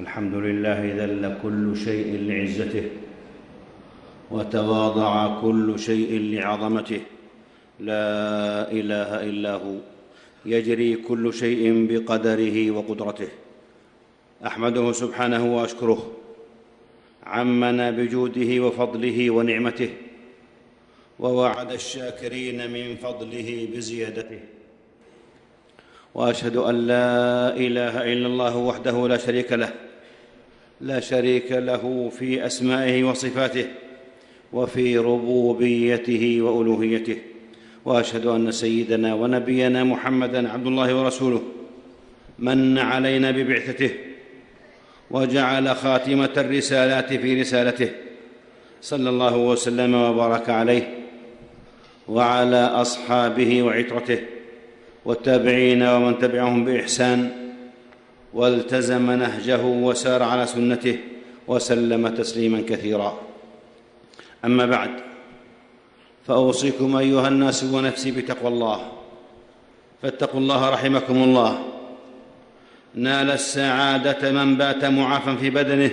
الحمد لله ذل كل شيء لعزته وتواضع كل شيء لعظمته. لا إله إلا هو. يجري كل شيء بقدره وقدرته. أحمده سبحانه وأشكره. عمنا بجوده وفضله ونعمته. ووعد الشاكرين من فضله بزيادته. وأشهد أن لا إله إلا الله وحده لا شريك له لا شريك له في أسمائه وصفاته وفي ربوبيته وألوهيته وأشهد أن سيدنا ونبينا محمدا عبد الله ورسوله من علينا ببعثته وجعل خاتمة الرسالات في رسالته صلى الله وسلم وبارك عليه وعلى أصحابه وعترته. والتابعين ومن تبعهم بإحسان والتزم نهجه وسار على سنته وسلم تسليما كثيرا. أما بعد فأوصيكم أيها الناس ونفسي بتقوى الله. فاتقوا الله رحمكم الله. نال السعادة من بات معافا في بدنه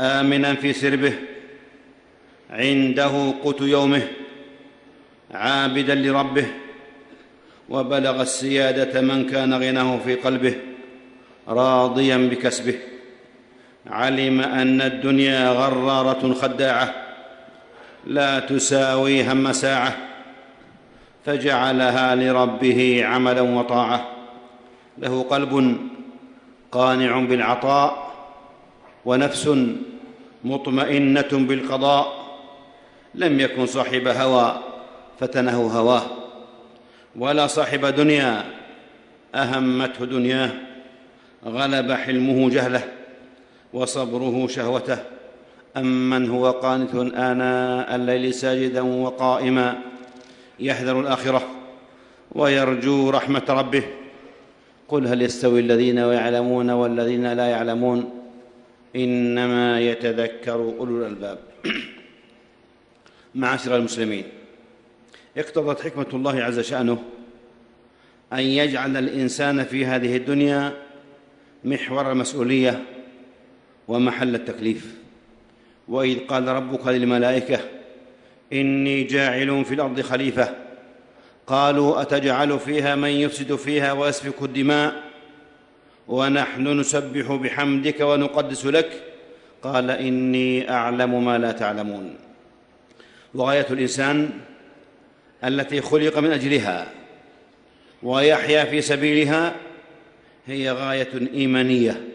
آمنا في سربه عنده قوت يومه عابدا لربه. وبلغ السيادة من كان غناه في قلبه راضيا بكسبه. علم أن الدنيا غرارة خداعة لا تساوي هم ساعه فجعلها لربه عملا وطاعة. له قلب قانع بالعطاء ونفس مطمئنة بالقضاء. لم يكن صاحب هوى فتنه هواه. ولا صاحب دنيا أهمته دنياه غلب حلمه جهله وصبره شهوته. أمن هو قانت آناء الليل ساجدا وقائما يحذر الآخرة ويرجو رحمة ربه. قل هل يستوي الذين يعلمون والذين لا يعلمون؟ إنما يتذكر أولو الألباب. معاشر المسلمين اقتضت حكمة الله عز شأنه أن يجعل الإنسان في هذه الدنيا محور المسؤولية ومحل التكليف. وإذ قال ربك للملائكة إني جاعل في الأرض خليفة. قالوا أتجعل فيها من يفسد فيها ويسفك الدماء؟ ونحن نسبح بحمدك ونقدس لك. قال إني أعلم ما لا تعلمون. وغاية الإنسان التي خلق من أجلها. ويحيا في سبيلها هي غاية إيمانية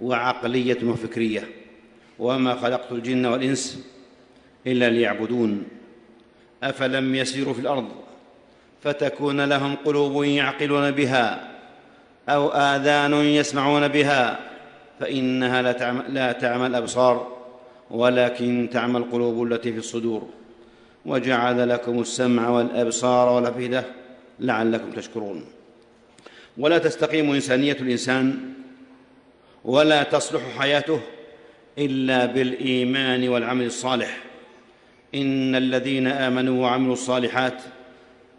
وعقلية وفكرية. وما خلقت الجن والإنس إلا ليعبدون. أفلم يسيروا في الأرض فتكون لهم قلوب يعقلون بها أو آذان يسمعون بها فإنها لا تعمى الأبصار ولكن تعمى القلوب التي في الصدور. وجعل لكم السمع والأبصار والأفئدة لعلكم تشكرون. ولا تستقيم إنسانية الإنسان ولا تصلح حياته إلا بالإيمان والعمل الصالح. إن الذين آمنوا وعملوا الصالحات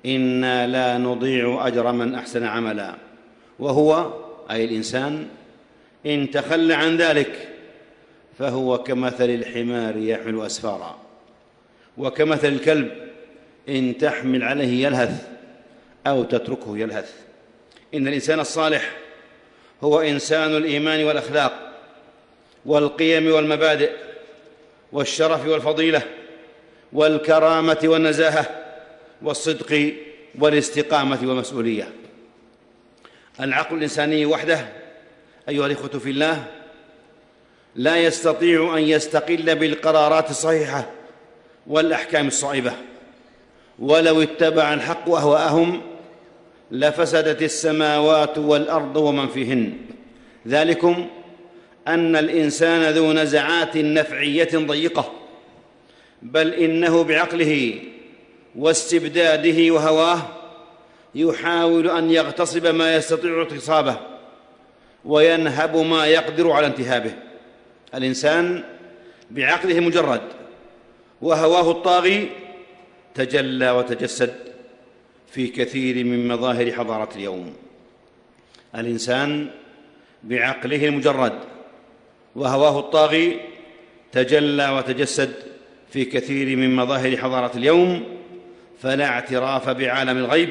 إنا لا نضيع أجر من أحسن عملا. وهو أي الإنسان إن تخلى عن ذلك فهو كمثل الحمار يحمل أسفارا. وكمثل الكلب إن تحمل عليه يلهث أو تتركه يلهث. إن الإنسان الصالح هو إنسان الإيمان والأخلاق والقيم والمبادئ والشرف والفضيلة والكرامة والنزاهة والصدق والاستقامة والمسؤولية. العقل الإنساني وحده أيها الإخوة في الله لا يستطيع أن يستقل بالقرارات الصحيحة والأحكام الصائبة. ولو اتبع الحق اهواءهم لفسدت السماوات والأرض ومن فيهن. ذلكم أن الإنسان ذو نزعات نفعية ضيقة بل إنه بعقله واستبداده وهواه يحاول أن يغتصب ما يستطيع اغتصابه وينهب ما يقدر على انتهابه. الإنسان بعقله مجرد وهواه الطاغي تجلى وتجسد. في كثير من مظاهر حضارة اليوم. الإنسان بعقله المجرد وهواه الطاغي تجلى وتجسد في كثير من مظاهر حضارة اليوم فلا اعتراف بعالم الغيب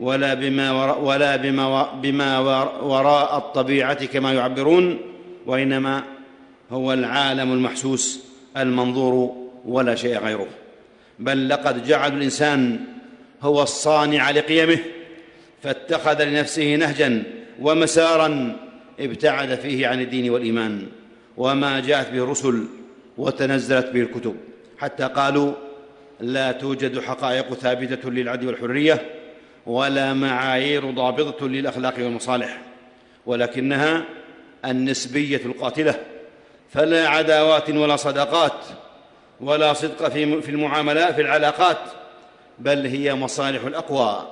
ولا بما وراء, ولا بما, بما وراء الطبيعة كما يعبرون وإنما هو العالم المحسوس المنظور ولا شيء غيره. بل لقد جعلوا الإنسان هو الصانع لقيمه فاتخذ لنفسه نهجا ومسارا ابتعد فيه عن الدين والإيمان. وما جاءت به الرسل وتنزلت به الكتب. حتى قالوا لا توجد حقائق ثابتة للعدل والحرية ولا معايير ضابطة للأخلاق والمصالح ولكنها النسبية القاتلة. فلا عداوات ولا صداقات ولا صدق في المعاملات في العلاقات بل هي مصالح الأقوى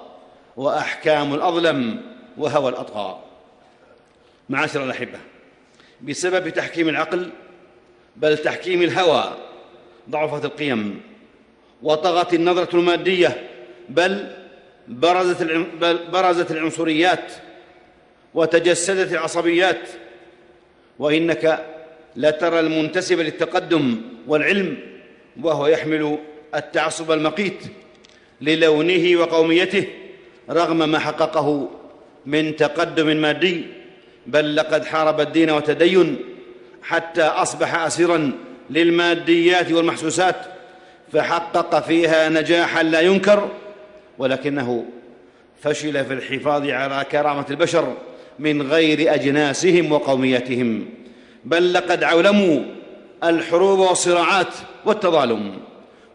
وأحكام الأظلم وهوى الأطغى. معاشر الأحبة بسبب تحكيم العقل بل تحكيم الهوى ضعفت القيم وطغت النظرة المادية بل برزت بل برزت العنصريات وتجسدت العصبيات. وإنك لترى المنتسب للتقدم والعلم وهو يحمل التعصب المقيت. للونه وقوميته رغم ما حققه من تقدم مادي بل لقد حارب الدين والتدين حتى أصبح اسيرا للماديات والمحسوسات فحقق فيها نجاحا لا ينكر ولكنه فشل في الحفاظ على كرامة البشر من غير أجناسهم وقومياتهم بل لقد عولموا الحروب والصراعات والتظالم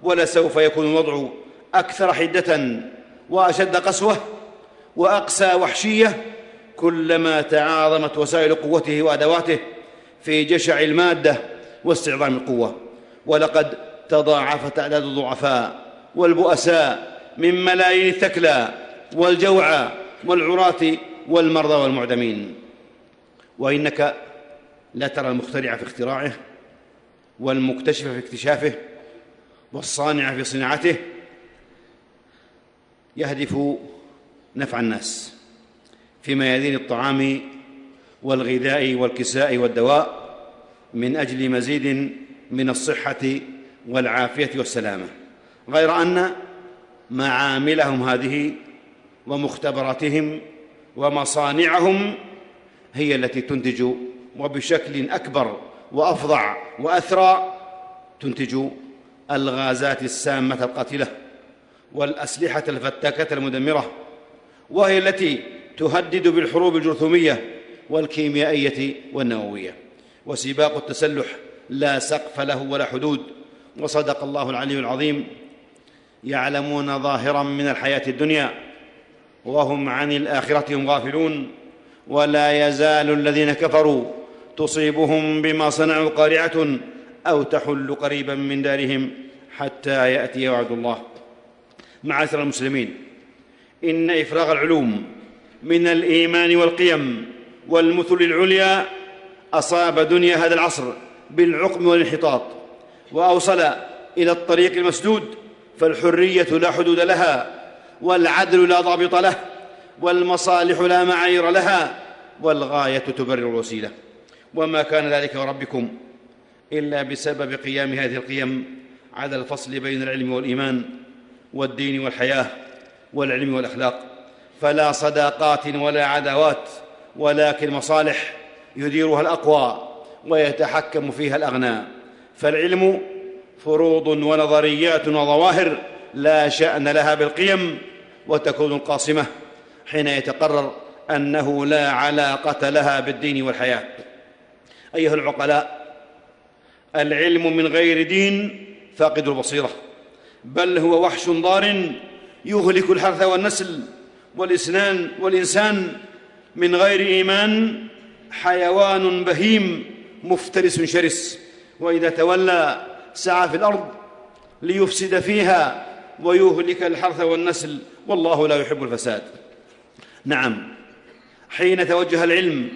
ولسوف يكون الوضع أكثر حدة وأشد قسوة وأقسى وحشية كلما تعاظمت وسائل قوته وأدواته في جشع المادة واستعظام القوة. ولقد تضاعفت أعداد الضعفاء والبؤساء من ملايين الثكلى والجوعى والعراة والمرضى والمعدمين. وإنك لا ترى المخترع في اختراعه والمكتشف في اكتشافه والصانع في صناعته يهدف نفع الناس في ميادين الطعام والغذاء والكساء والدواء من أجل مزيد من الصحة والعافية والسلامة. غير أن معاملهم هذه ومختبراتهم ومصانعهم هي التي تنتج وبشكل أكبر وأفظع وأثرى تنتج الغازات السامة القاتلة. والأسلحة الفتاكه المدمرة وهي التي تهدد بالحروب الجرثومية والكيميائية والنووية. وسباق التسلح لا سقف له ولا حدود. وصدق الله العلي العظيم يعلمون ظاهرا من الحياة الدنيا وهم عن الآخرة هم غافلون. ولا يزال الذين كفروا تصيبهم بما صنعوا قارعة أو تحل قريبا من دارهم حتى يأتي وعد الله. معاشر المسلمين. إن إفراغ العلوم من الإيمان والقيم والمثل العليا أصاب دنيا هذا العصر بالعقم والانحطاط وأوصل إلى الطريق المسدود فالحرية لا حدود لها والعدل لا ضابط له والمصالح لا معايير لها والغاية تبرر الوسيلة. وما كان ذلك ربكم إلا بسبب قيام هذه القيم على الفصل بين العلم والإيمان. والدين والحياة والعلم والأخلاق. فلا صداقات ولا عداوات ولكن مصالح يديرها الأقوى ويتحكم فيها الأغنى. فالعلم فروض ونظريات وظواهر لا شأن لها بالقيم وتكون القاصمه حين يتقرر أنه لا علاقة لها بالدين والحياة. أيها العقلاء العلم من غير دين فاقد البصيرة. بل هو وحش ضار يهلك الحرث والنسل والإسنان والإنسان من غير إيمان حيوان بهيم مفترس شرس. وإذا تولى سعى في الأرض ليفسد فيها ويهلك الحرث والنسل. والله لا يحب الفساد. نعم. حين توجه العلم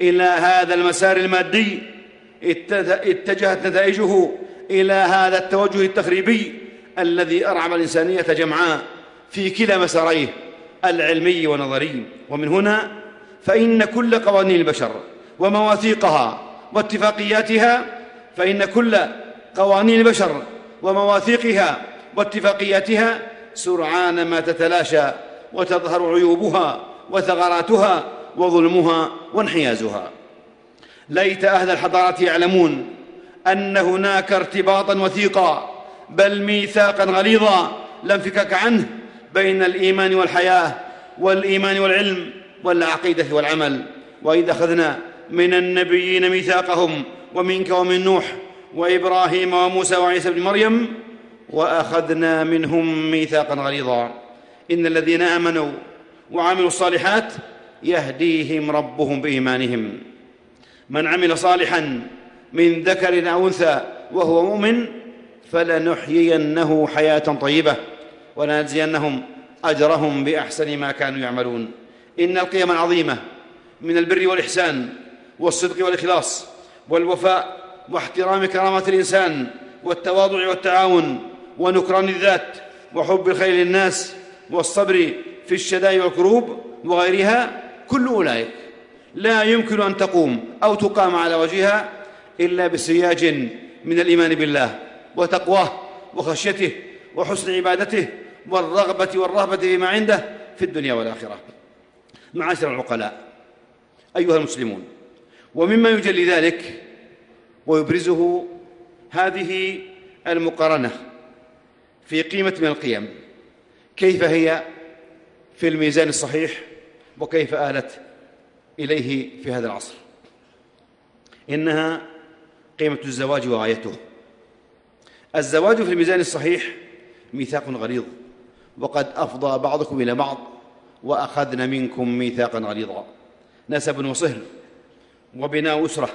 إلى هذا المسار المادي اتجهت نتائجه إلى هذا التوجه التخريبي الذي أرعب الإنسانية جمعاء في كلا مساريه العلمي ونظري. ومن هنا فإن كل قوانين البشر ومواثيقها واتفاقياتها فإن كل قوانين البشر ومواثيقها واتفاقياتها سرعان ما تتلاشى وتظهر عيوبها وثغراتها وظلمها وانحيازها. ليت أهل الحضارة يعلمون أن هناك ارتباطا وثيقا بل ميثاقا غليظا لا انفكاك عنه بين الإيمان والحياة والإيمان والعلم والعقيدة والعمل. وإذا أخذنا من النبيين ميثاقهم ومنك ومن نوح وإبراهيم وموسى وعيسى بن مريم وأخذنا منهم ميثاقا غليظا. إن الذين آمنوا وعملوا الصالحات يهديهم ربهم بإيمانهم. من عمل صالحا من ذكر أو أنثى وهو مؤمن فلنحيينه حياة طيبة ولنجزينهم أجرهم بأحسن ما كانوا يعملون. إن القيم العظيمة من البر والإحسان والصدق والإخلاص والوفاء واحترام كرامة الإنسان والتواضع والتعاون ونكران الذات وحب الخير للناس والصبر في الشدائد والكروب وغيرها كل أولئك لا يمكن أن تقوم أو تقام على وجهها إلا بسياج من الإيمان بالله. وتقواه وخشيته وحسن عبادته والرغبة والرهبة فيما عنده في الدنيا والآخرة. معاشر العقلاء أيها المسلمون ومما يجلي ذلك ويبرزه هذه المقارنة في قيمة من القيم. كيف هي في الميزان الصحيح وكيف آلت إليه في هذا العصر؟ إنها قيمة الزواج وغايته الزواج في الميزان الصحيح ميثاق غليظ وقد أفضى بعضكم إلى بعض وأخذن منكم ميثاقا غليظا. نسب وصهر وبناء أسرة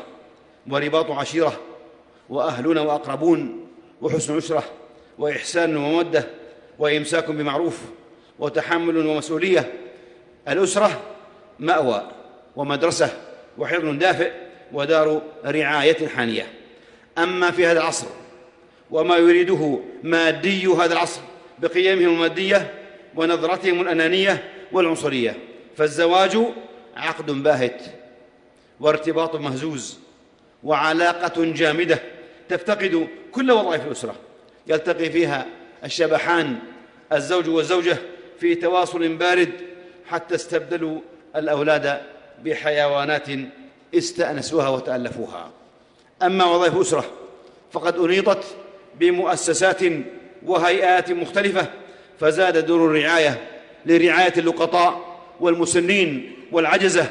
ورباط عشيرة وأهلنا وأقربون وحسن عشرة وإحسان ومودة وإمساك بمعروف وتحمل ومسؤولية. الأسرة مأوى ومدرسة وحضن دافئ ودار رعاية حانية. أما في هذا العصر وما يريده مادي هذا العصر بقيمهم المادية ونظرتهم الأنانية والعنصرية. فالزواج عقد باهت وارتباط مهزوز وعلاقة جامدة تفتقد كل وظائف الأسرة. يلتقي فيها الشبحان الزوج والزوجة في تواصل بارد حتى استبدلوا الأولاد بحيوانات استأنسوها وتألفوها. أما وظائف أسرة فقد أنيطت بمؤسسات وهيئات مختلفة فزاد دور الرعاية لرعاية اللقطاء والمسنين والعجزة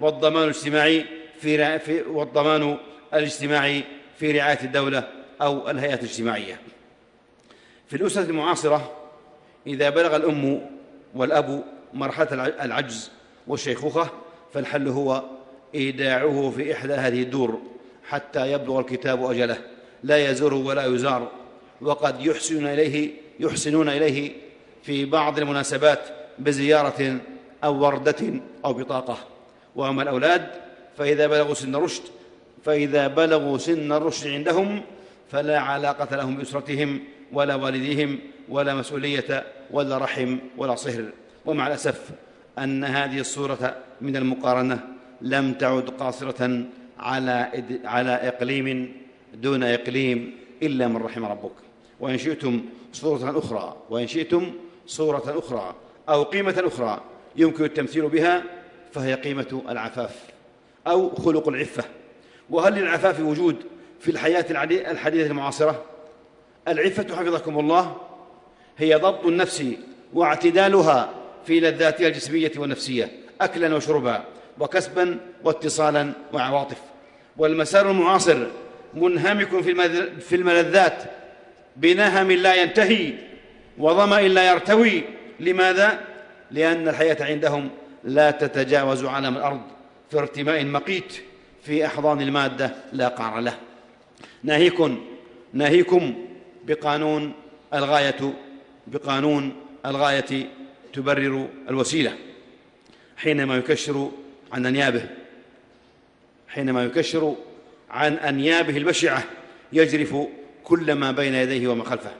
والضمان الاجتماعي في, والضمان الاجتماعي في رعاية الدولة أو الهيئات الاجتماعية. في الأسرة المعاصرة إذا بلغ الأم والأب مرحلة العجز والشيخوخة فالحل هو إيداعه في إحدى هذه الدور حتى يبلغ الكتاب أجله. لا يزور ولا يزار وقد يحسنون إليه يحسنون إليه في بعض المناسبات بزيارة أو وردة أو بطاقة. وأما الأولاد فإذا بلغوا سن رشد فإذا بلغوا سن الرشد عندهم فلا علاقة لهم بأسرتهم ولا والديهم ولا مسؤولية ولا رحم ولا صهر. ومع الأسف أن هذه الصورة من المقارنة لم تعد قاصرة على على إقليم دون إقليم إلا من رحم ربك. وإن شئتم صورة أخرى وإن شئتم صورة أخرى أو قيمة أخرى يمكن التمثيل بها فهي قيمة العفاف أو خلق العفة. وهل للعفاف وجود في الحياة الحديثة المعاصرة؟ العفة حفظكم الله هي ضبط النفس واعتدالها في لذاتها الجسمية والنفسية أكلا وشربا وكسبا واتصالا وعواطف. والمسار المعاصر منهمك في الملذات. بنهم لا ينتهي وظمأ لا يرتوي. لماذا؟ لأن الحياة عندهم لا تتجاوز عالم الأرض في ارتماء مقيت في أحضان المادة لا قعر له. ناهيكم ناهيكم بقانون الغاية بقانون الغاية تبرر الوسيلة. حينما يكشر عن أنيابه حينما يكشر عن أنيابه البشعة يجرف كل ما بين يديه وما خلفه.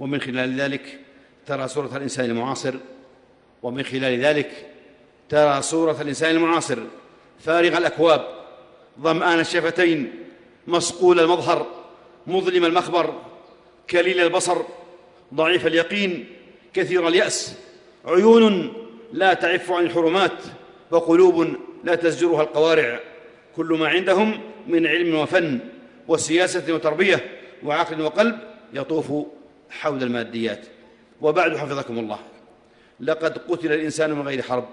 ومن خلال ذلك ترى صورة الإنسان المعاصر. ومن خلال ذلك ترى صورة الإنسان المعاصر. فارغ الأكواب ظمآن الشفتين مصقول المظهر مظلم المخبر كليل البصر ضعيف اليقين كثير اليأس. عيون لا تعف عن الحرمات وقلوب لا تزجرها القوارع. كل ما عندهم من علم وفن وسياسة وتربية وعقل وقلب يطوف حول الماديات. وبعد حفظكم الله لقد قتل الإنسان من غير حرب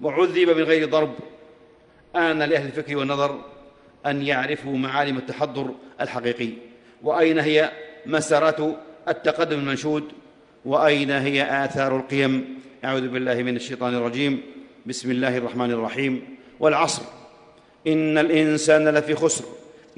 وعذب من غير ضرب. آن لأهل الفكر والنظر أن يعرفوا معالم التحضر الحقيقي. وأين هي مسارات التقدم المنشود؟ وأين هي آثار القيم؟ أعوذ بالله من الشيطان الرجيم. بسم الله الرحمن الرحيم. والعصر. إن الإنسان لفي خسر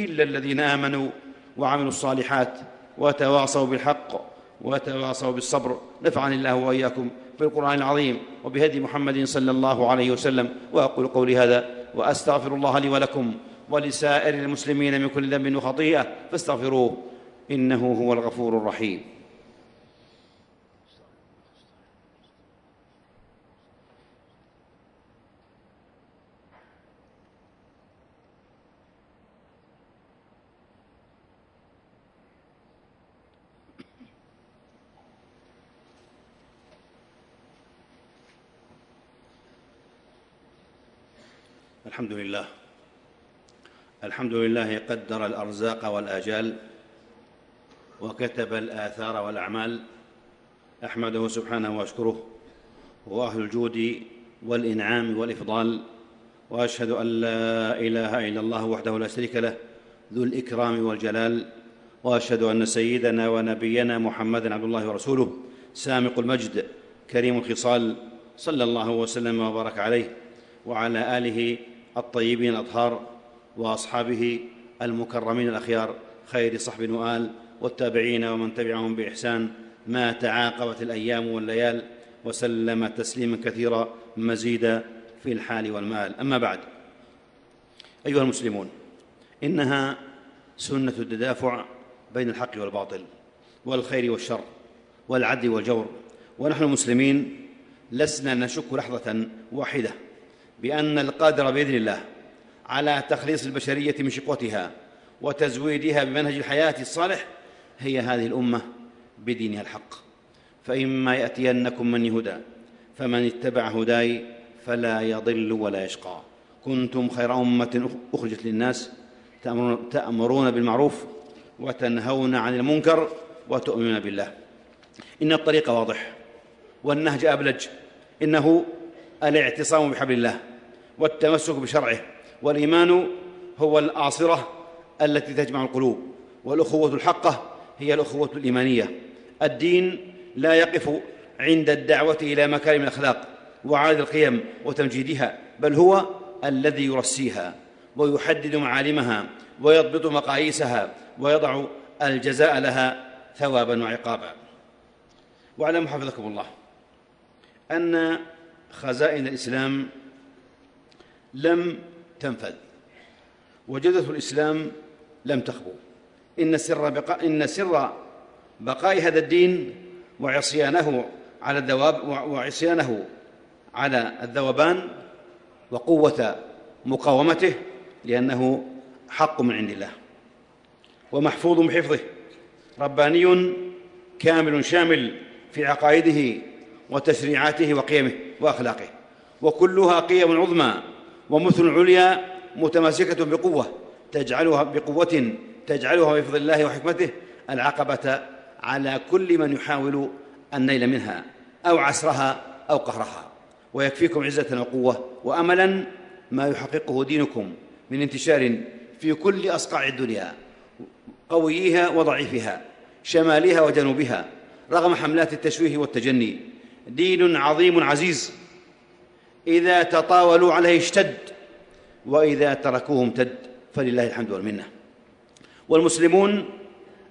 إلا الذين آمنوا وعملوا الصالحات وتواصوا بالحق وتواصوا بالصبر. نفعني الله وإياكم بالقران العظيم وبهدي محمد صلى الله عليه وسلم وأقول قولي هذا وأستغفر الله لي ولكم ولسائر المسلمين من كل ذنب وخطيئة فاستغفروه إنه هو الغفور الرحيم الحمد لله. الحمد لله قدر الأرزاق والاجال وكتب الآثار والأعمال. أحمده سبحانه وأشكره. هو أهل الجود والإنعام والإفضال. وأشهد أن لا إله إلا الله وحده لا شريك له ذو الإكرام والجلال. وأشهد أن سيدنا ونبينا محمدا عبد الله ورسوله سامق المجد كريم الخصال صلى الله وسلم وبارك عليه وعلى آله الطيبين الأطهار وأصحابه المكرمين الأخيار خير صحب وآل والتابعين ومن تبعهم بإحسان ما تعاقبت الأيام والليال وسلم تسليما كثيرا مزيدا في الحال والمال. أما بعد أيها المسلمون إنها سنة التدافع بين الحق والباطل والخير والشر والعدل والجور ونحن المسلمين لسنا نشك لحظة واحدة بأن القادر بإذن الله على تخليص البشرية من شقوتها وتزويدها بمنهج الحياة الصالح هي هذه الأمة بدينها الحق. فإما يأتينكم من هدى فمن اتبع هداي فلا يضل ولا يشقى. كنتم خير أمة أخرجت للناس تأمرون بالمعروف وتنهون عن المنكر وتؤمنون بالله. إن الطريق واضح والنهج أبلج. إنه الاعتصام بحبل الله. والتمسك بشرعه والإيمان هو الاعصره التي تجمع القلوب والأخوة الحقة هي الأخوة الإيمانية. الدين لا يقف عند الدعوة إلى مكارم الأخلاق وعاد القيم وتمجيدها بل هو الذي يرسيها ويحدد معالمها ويضبط مقاييسها ويضع الجزاء لها ثوابا وعقابا. واعلموا حفظكم الله أن خزائن الإسلام لم تنفذ. وجدة الإسلام لم تخبو. إن سر بقاء إن سر بقاء هذا الدين وعصيانه على الذواب وعصيانه على الذوبان وقوة مقاومته لأنه حق من عند الله ومحفوظ بحفظه. رباني كامل شامل في عقائده وتشريعاته وقيمه وأخلاقه. وكلها قيم عظمى ومثل عليا متماسكة بقوة تجعلها بقوة تجعلها بفضل الله وحكمته العقبة على كل من يحاول النيل منها أو عسرها أو قهرها. ويكفيكم عزة وقوة وأملا ما يحققه دينكم من انتشار في كل أصقاع الدنيا قويها وضعيفها شمالها وجنوبها رغم حملات التشويه والتجني. دين عظيم عزيز. إذا تطاولوا عليه اشتد وإذا تركوه امتد فلله الحمد والمنة. والمسلمون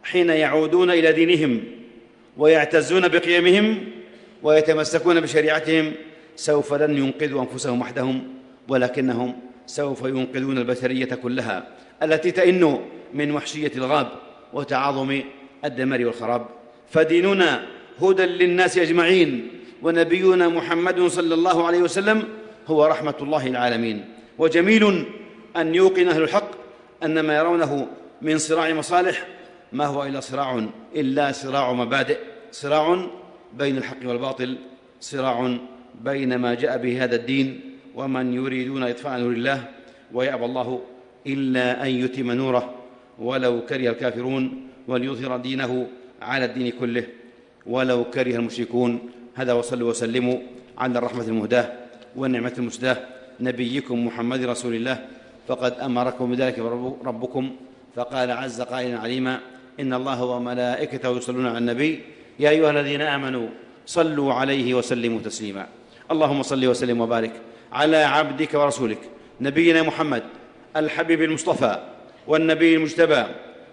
حين يعودون إلى دينهم ويعتزون بقيمهم ويتمسكون بشريعتهم سوف لن ينقذوا أنفسهم وحدهم ولكنهم سوف ينقذون البشرية كلها التي تئن من وحشية الغاب وتعاظم الدمار والخراب. فديننا هدى للناس أجمعين. ونبينا محمد صلى الله عليه وسلم هو رحمة الله العالمين. وجميل أن يوقن أهل الحق أن ما يرونه من صراع مصالح ما هو إلا صراع إلا صراع مبادئ صراع بين الحق والباطل صراع بين ما جاء به هذا الدين ومن يريدون إطفاء نور الله ويأبى الله إلا أن يتم نوره ولو كره الكافرون وليظهر دينه على الدين كله ولو كره المشركون هذا وصلوا وسلموا على الرحمة المهداة والنعمة المسداة نبيكم محمد رسول الله. فقد أمركم بذلك ربكم فقال عز قائلا عليما إن الله وملائكته يصلون على النبي. يا أيها الذين آمنوا صلوا عليه وسلموا تسليما. اللهم صل وسلم وبارك على عبدك ورسولك نبينا محمد الحبيب المصطفى والنبي المجتبى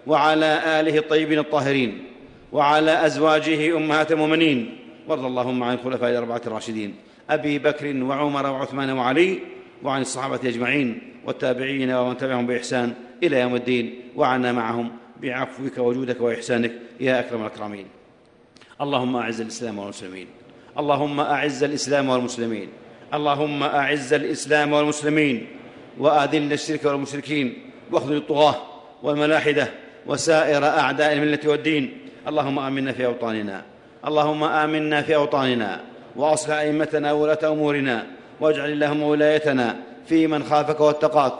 وعلى آله الطيبين الطاهرين وعلى أزواجه أمهات المؤمنين وارض اللهم عن الخلفاء الأربعة الراشدين أبي بكر وعمر وعثمان وعلي وعن الصحابة أجمعين والتابعين ومن تبعهم بإحسان إلى يوم الدين وعنا معهم بعفوك وجودك وإحسانك يا أكرم الأكرمين. اللهم أعز الإسلام والمسلمين. اللهم أعز الإسلام والمسلمين. اللهم أعز الإسلام والمسلمين. وأذل الشرك والمشركين. واخذل الطغاة والملاحدة وسائر أعداء الملة والدين. اللهم آمنا في أوطاننا. اللهم آمنا في أوطاننا وأصلح أئمتنا وولاة أمورنا واجعل اللهم ولايتنا في من خافك واتقاك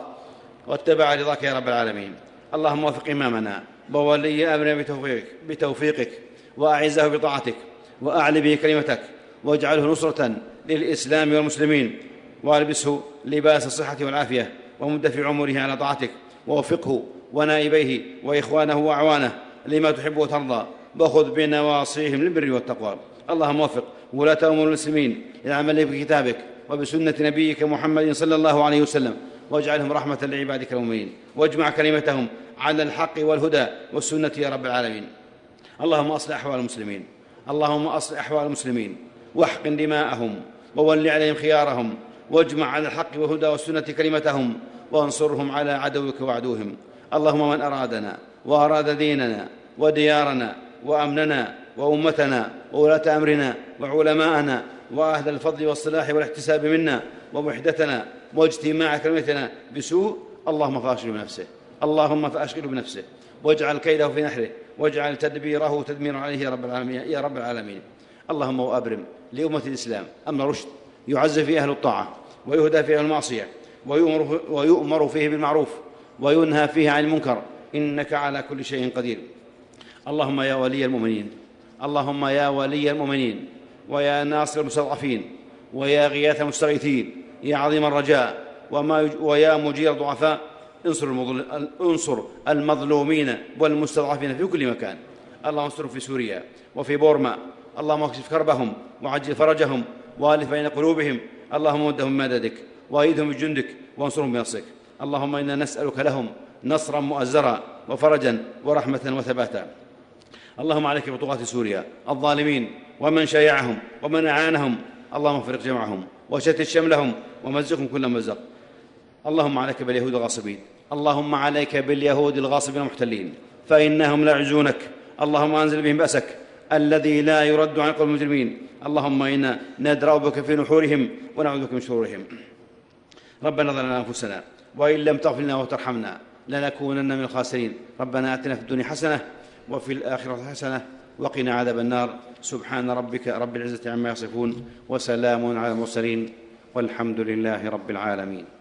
واتبع رضاك يا رب العالمين. اللهم وفق إمامنا وولي أمرنا بتوفيقك, بتوفيقك وأعزه بطاعتك وأعل به كلمتك واجعله نصرة للإسلام والمسلمين والبسه لباس الصحة والعافية ومد في عمره على طاعتك ووفقه ونائبيه وإخوانه وأعوانه لما تحب وترضى. وخذ بنواصيهم للبر والتقوى. اللهم وفق ولاة أمور المسلمين للعمل بكتابك وبسنة نبيك محمد صلى الله عليه وسلم واجعلهم رحمة لعبادك المؤمنين واجمع كلمتهم على الحق والهدى والسنة يا رب العالمين. اللهم أصلح أحوال المسلمين اللهم أصلح أحوال المسلمين واحقن دماءهم وول عليهم خيارهم واجمع على الحق والهدى والسنة كلمتهم وانصرهم على عدوك وعدوهم. اللهم من أرادنا وأراد ديننا وديارنا وأمننا وأمتنا وولاة أمرنا وعلماءنا وأهل الفضل والصلاح والاحتساب منا ووحدتنا واجتماع كلمتنا بسوء اللهم فاشغله بنفسه. اللهم فاشغله بنفسه. واجعل كيده في نحره. واجعل تدبيره تدميرا عليه يا رب العالمين يا رب العالمين. اللهم وابرم لأمة الإسلام أمر رشد. يعز فيه أهل الطاعة. ويهدى فيه المعصية. ويؤمر, ويؤمر فيه بالمعروف. وينهى فيه عن المنكر. إنك على كل شيء قدير. اللهم يا ولي المؤمنين اللهم يا ولي المؤمنين ويا ناصر المستضعفين ويا غياث المستغيثين يا عظيم الرجاء وما ويا مجير الضعفاء انصر, انصر المظلومين والمستضعفين في كل مكان. اللهم انصرهم في سوريا وفي بورما اللهم اكشف كربهم وعجل فرجهم والف بين قلوبهم اللهم مدهم بمددك وايدهم بجندك وانصرهم بنصرك. اللهم إنا نسألك لهم نصرا مؤزرا وفرجا ورحمة وثباتا. اللهم عليك بطغاة سوريا الظالمين ومن شايعهم ومن أعانهم. اللهم افرق جمعهم وشتت شملهم ومزقهم كل مزق. اللهم عليك باليهود الغاصبين اللهم عليك باليهود الغاصبين المحتلين. فإنهم لا يعجزونك اللهم أنزل بهم بأسك. الذي لا يرد عن قوم المجرمين. اللهم إنا ندرأ بك في نحورهم ونعوذ بك من شرورهم. ربنا ظلمنا أنفسنا وإن لم تغفر لنا وترحمنا لنكونن من الخاسرين. ربنا آتنا في الدنيا حسنة وفي الآخرة حسنة وقنا عذاب النار. سبحان ربك رب العزة عما يصفون وسلام على المرسلين والحمد لله رب العالمين.